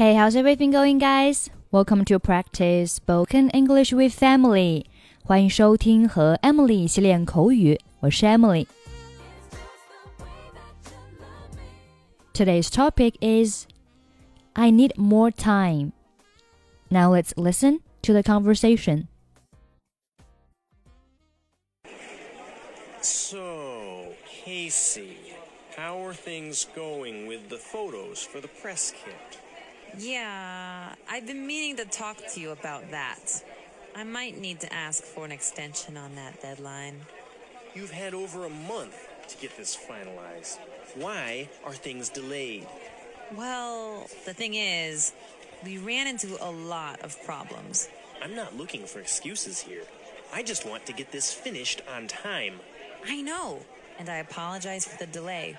Hey, how's everything going, guys? Welcome to practice spoken English with Emily. 欢迎收听和 Emily 一起练口语，我是 Emily。Today's topic is I need more time. Now let's listen to the conversation. So, Casey, how are things going with the photos for the press kit? Yeah, I've been meaning to talk to you about that. I might need to ask for an extension on that deadline. You've had over a month to get this finalized. Why are things delayed? Well, the thing is, we ran into a lot of problems. I'm not looking for excuses here. I just want to get this finished on time. I know, and I apologize for the delay.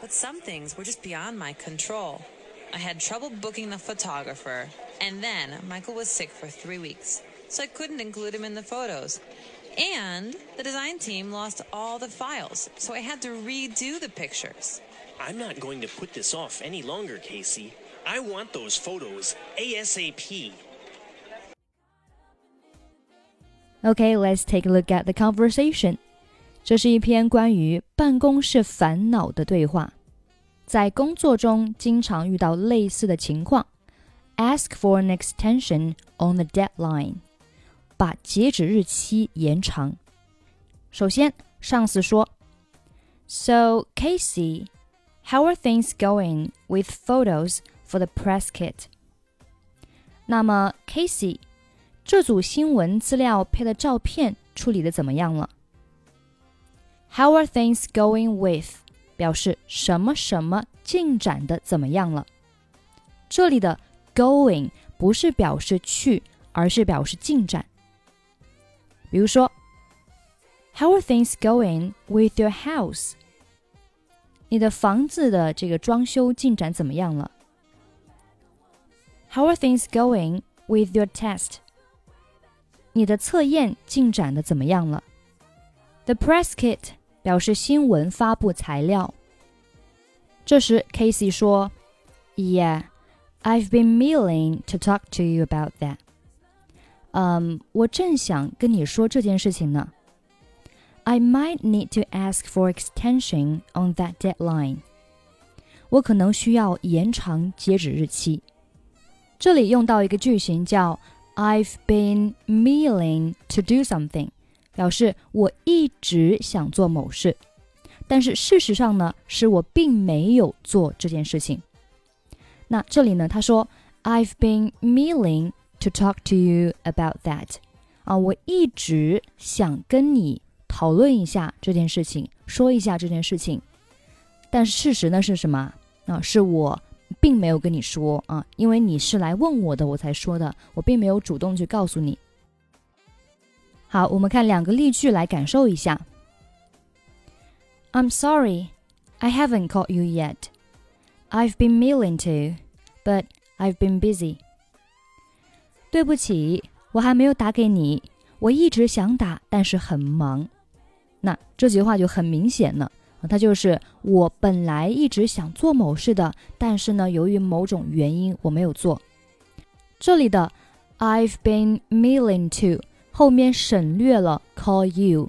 But some things were just beyond my control. I had trouble booking the photographer, and then Michael was sick for three weeks, so I couldn't include him in the photos. And the design team lost all the files, so I had to redo the pictures. I'm not going to put this off any longer, Casey. I want those photos ASAP. Okay, let's take a look at the conversation. 这是一篇关于办公室烦恼的对话。 在工作中经常遇到类似的情况，ask for an extension on the deadline，把截止日期延长。首先，上司说：“So Casey, how are things going with photos for the press kit？” 那么，Casey，这组新闻资料配的照片处理的怎么样了？How are things going with？ 表示什么什么进展的怎么样了？这里的 going 不是表示去，而是表示进展。比如说，How are things going with your house？你的房子的这个装修进展怎么样了？How are things going with your test？你的测验进展的怎么样了？The press kit 表示新闻发布材料。这时，Casey 说：“Yeah, I've been meaning to talk to you about that。”嗯，我正想跟你说这件事情呢。I might need to ask for extension on that deadline。我可能需要延长截止日期。这里用到一个句型叫 "I've been meaning to do something"， 表示我一直想做某事。但是事实上呢，是我并没有做这件事情。那这里呢，他说 "I've been meaning to talk to you about that"，啊，我一直想跟你讨论一下这件事情，说一下这件事情。但是事实呢是什么？啊，是我并没有跟你说啊，因为你是来问我的，我才说的，我并没有主动去告诉你。好，我们看两个例句来感受一下。I'm sorry, I haven't called you yet. I've been meaning to, but I've been busy. 对不起，我还没有打给你，我一直想打，但是很忙。那这句话就很明显了，它就是我本来一直想做某事的，但是呢，由于某种原因我没有做。这里的 I've been meaning to 后面省略了 call you，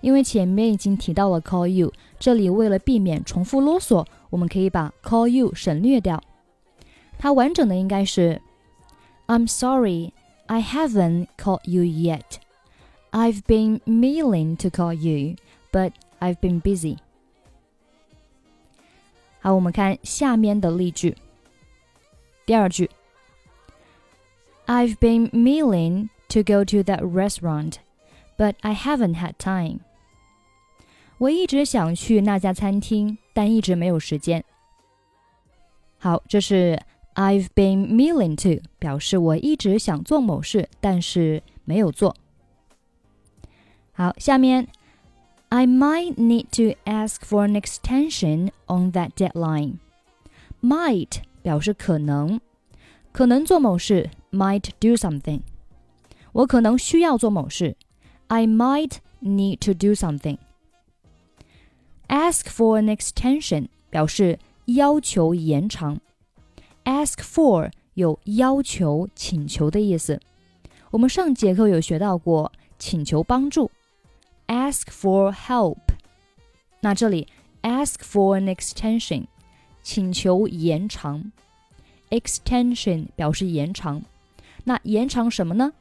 因为前面已经提到了 call you，这里为了避免重复啰嗦，我们可以把 call you 省略掉。它完整的应该是 I'm sorry, I haven't called you yet. I've been meaning to call you, but I've been busy. 好，我们看下面的例句。第二句，I've been meaning to go to that restaurant, but I haven't had time. 我一直想去那家餐厅，但一直没有时间。好，这是 I've been meaning to，表示我一直想做某事，但是没有做。好，下面 I might need to ask for an extension on that deadline. Might 表示可能，可能做某事，might do something。 我可能需要做某事，I might need to do something。Ask for an extension 表示要求延长，ask for 有要求、请求的意思。我们上节课有学到过请求帮助，ask for help。那这里 ask for an extension，请求延长，extension 表示延长。那延长什么呢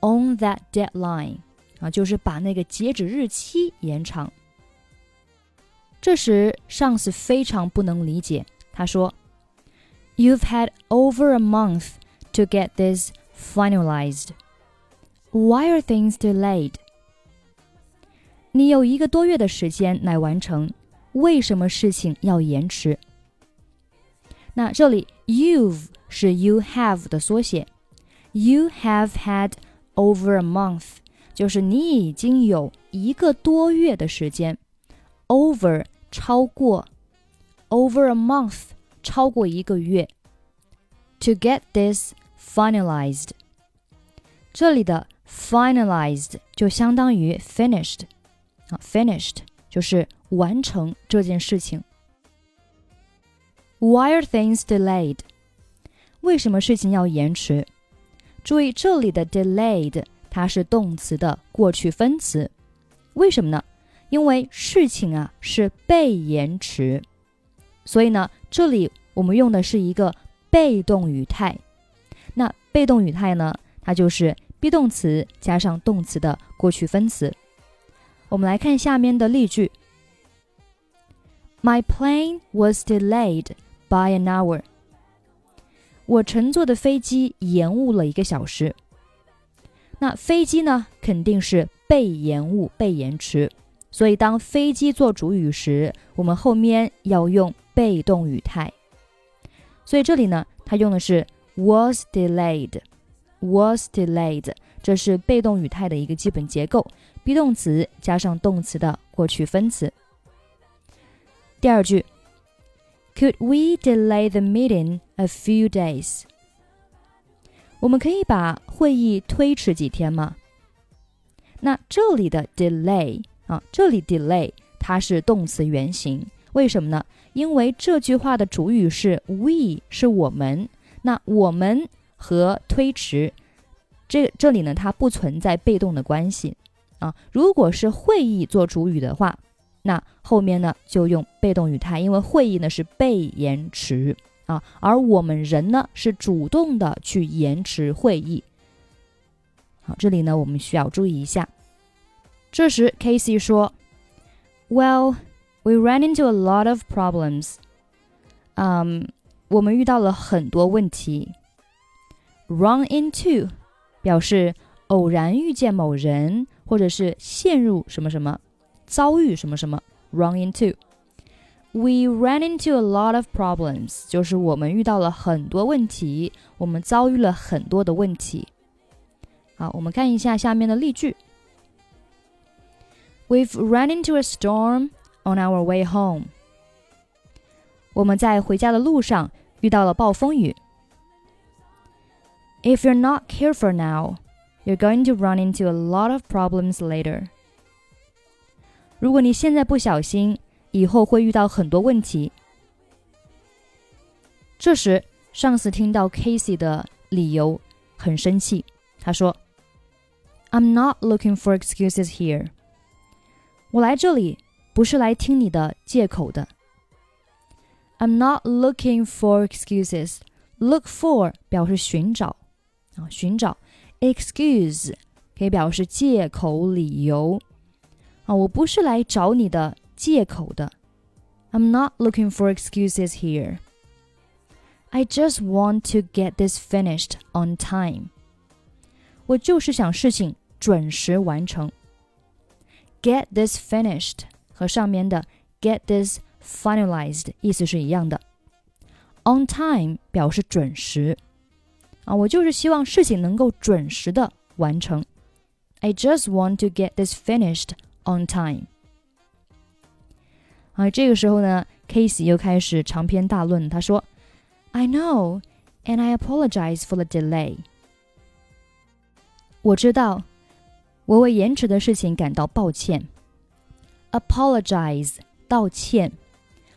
？On that deadline 啊，就是把那个截止日期延长。这时上司非常不能理解，他说：“You've had over a month to get this finalized. Why are things delayed?” 你有一个多月的时间来完成，为什么事情要延迟？那这里 you've 是 you have 的缩写，you have had over a month 就是你已经有一个多月的时间，over 超过，over a month 超过一个月，to get this finalized 这里的 finalized 就相当于 finished。啊，finished 就是完成这件事情。Why are things delayed？为什么事情要延迟？ 注意这里的 delayed 它是动词的过去分词，为什么呢？因为事情啊是被延迟，所以呢这里我们用的是一个被动语态。那被动语态呢，它就是 be 动词加上动词的过去分词。我们来看下面的例句：My plane was delayed by an hour。我乘坐的飞机延误了一个小时。那飞机呢，肯定是被延误、被延迟。所以当飞机做主语时，我们后面要用被动语态。所以这里呢，它用的是 was delayed，was delayed，这是被动语态的一个基本结构。be 动词加上动词的过去分词。第二句，Could we delay the meeting a few days？我们可以把会议推迟几天吗？那这里的 delay 啊，这里 delay 它是动词原形，为什么呢？因为这句话的主语是 we，是我们。那我们和推迟，这这里呢，它不存在被动的关系。啊，如果是会议做主语的话，那后面呢就用被动语态，因为会议呢是被延迟啊，而我们人呢是主动的去延迟会议。好，这里呢我们需要注意一下。这时 Casey 说：“Well, we ran into a lot of problems。”嗯，我们遇到了很多问题。Run into 表示偶然遇见某人。或者是陷入什么什么，遭遇什么什么，run into。We ran into a lot of problems，就是我们遇到了很多问题，我们遭遇了很多的问题。好，我们看一下下面的例句。We've run into a storm on our way home。我们在回家的路上遇到了暴风雨。If you're not careful now。You're going to run into a lot of problems later. 如果你现在不小心， 以后会遇到很多问题。这时，上司听到 Casey 的理由，很生气。他说：“I'm not looking for excuses here。我来这里不是来听你的借口的。I'm not looking for excuses. Look for 表示寻找啊，寻找。” excuse 可以表示借口、理由啊，我不是来找你的借口的。I'm not looking for excuses here. I just want to get this finished on time. 我就是想事情准时完成。Get this finished 和上面的 get this finalized 意思是一样的。On time 表示准时。啊，我就是希望事情能够准时的完成。I just want to get this finished on time。 啊，这个时候呢，Casey 又开始长篇大论。他说：“I know, and I apologize for the delay。”我知道，我为延迟的事情感到抱歉。Apologize，道歉。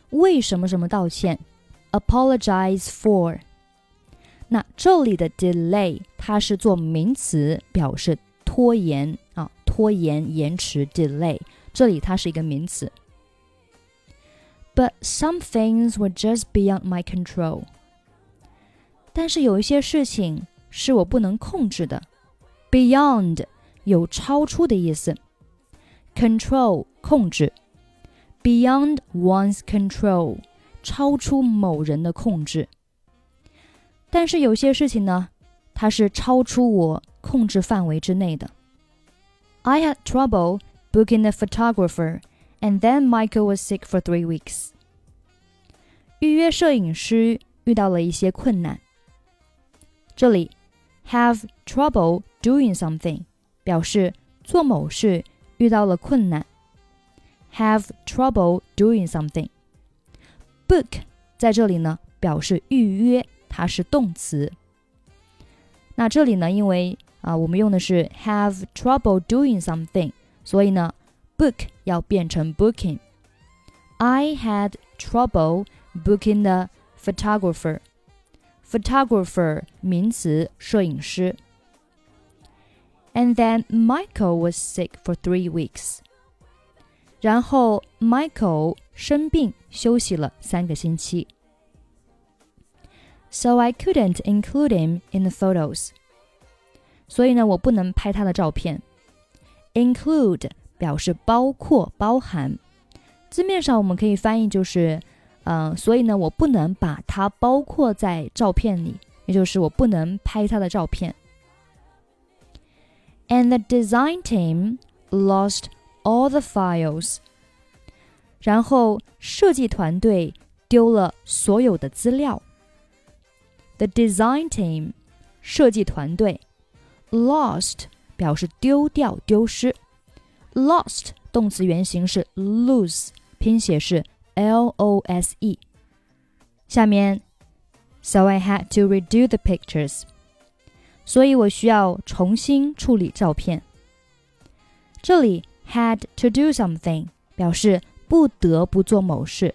为什么什么道歉？Apologize for。那这里的 delay 它是做名词，表示拖延啊，拖延、延迟 delay。这里它是一个名词。But some things were just beyond my control。但是有一些事情是我不能控制的。Beyond 有超出的意思，control 控制，beyond one's control 超出某人的控制。但是有些事情呢，它是超出我控制范围之内的。I had trouble booking a photographer, and then Michael was sick for three weeks. 预约摄影师遇到了一些困难。这里 have trouble doing something 表示做某事遇到了困难。have trouble doing something。book 在这里呢表示预约，它是动词。那这里呢，因为啊我们用的是 have trouble doing something，所以呢 book 要变成 booking。I had trouble booking the photographer。photographer 名词，摄影师。And then Michael was sick for three weeks. 然后 Michael 生病休息了三个星期。So I couldn't include him in the photos. 所以呢，我不能拍他的照片。Include 表示包括、包含，字面上我们可以翻译就是嗯，所以呢，我不能把它包括在照片里，也就是我不能拍他的照片。And the design team lost all the files。然后设计团队丢了所有的资料。The design team，设计团队，lost 表示丢掉、丢失。 Lost 动词原形是 lose，拼写是。L O S E。下面，so I had to redo the pictures，所以我需要重新处理照片。这里 had to do something 表示不得不做某事。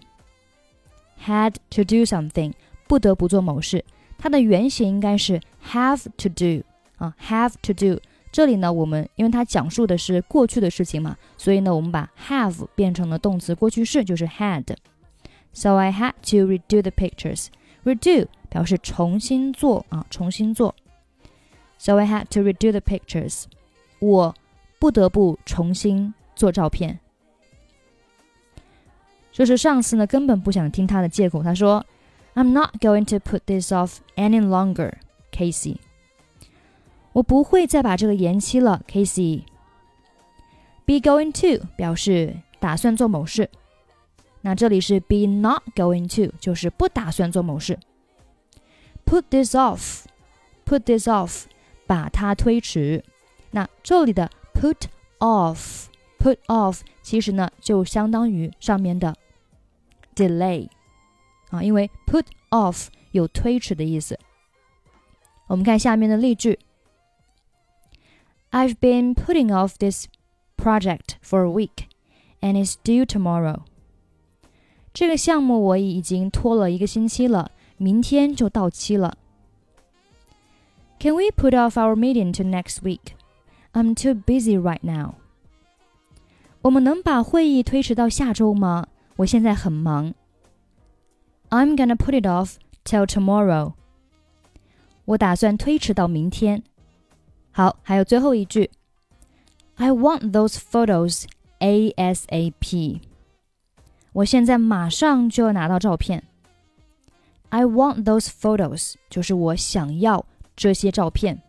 had to do something 不得不做某事，它的原型应该是 have to do 啊，have to do。 这里呢，我们因为它讲述的是过去的事情嘛，所以呢，我们把 have 变成了动词过去式，就是 had。So I had to redo the pictures. Redo 表示重新做啊，重新做。So I had to redo the pictures. 我不得不重新做照片。这是上司呢根本不想听他的借口，他说：“I'm not going to put this off any longer, Casey。” 我不会再把这个延期了，Casey。Be going to 表示打算做某事，那这里是 be not going to，就是不打算做某事。Put this off，put this off，把它推迟。那这里的 put off，put off 其实呢就相当于上面的 delay 啊，因为 put off 有推迟的意思。我们看下面的例句。I've been putting off this project for a week, and it's due tomorrow. 这个项目我已经拖了一个星期了，明天就到期了。Can we put off our meeting to next week? I'm too busy right now. 我们能把会议推迟到下周吗？我现在很忙。I'm gonna put it off till tomorrow. 我打算推迟到明天。 好，还有最后一句，I want those photos ASAP。我现在马上就要拿到照片。I want those photos，就是我想要这些照片。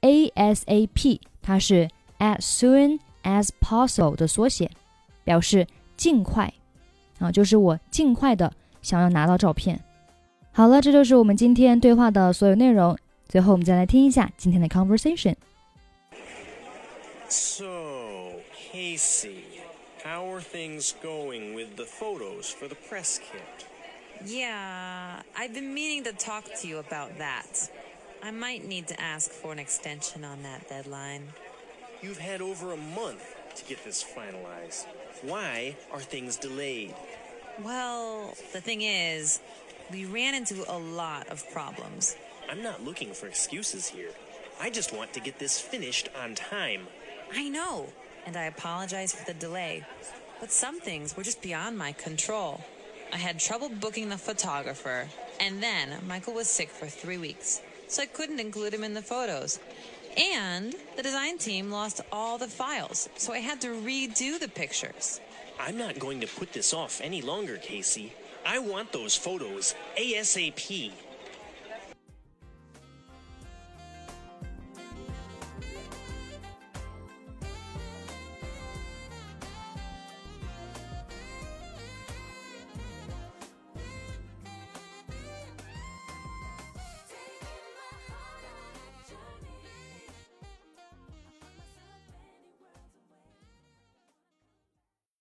ASAP，它是 as soon as possible 的缩写，表示尽快啊，就是我尽快的想要拿到照片。好了，这就是我们今天对话的所有内容。最后，我们再来听一下今天的 conversation。So, Casey, how are things going with the photos for the press kit? Yeah, I've been meaning to talk to you about that. I might need to ask for an extension on that deadline. You've had over a month to get this finalized. Why are things delayed? Well, the thing is, we ran into a lot of problems. I'm not looking for excuses here. I just want to get this finished on time. I know, and I apologize for the delay. But some things were just beyond my control. I had trouble booking the photographer, and then Michael was sick for three weeks, so I couldn't include him in the photos. And the design team lost all the files, so I had to redo the pictures. I'm not going to put this off any longer, Casey. I want those photos ASAP.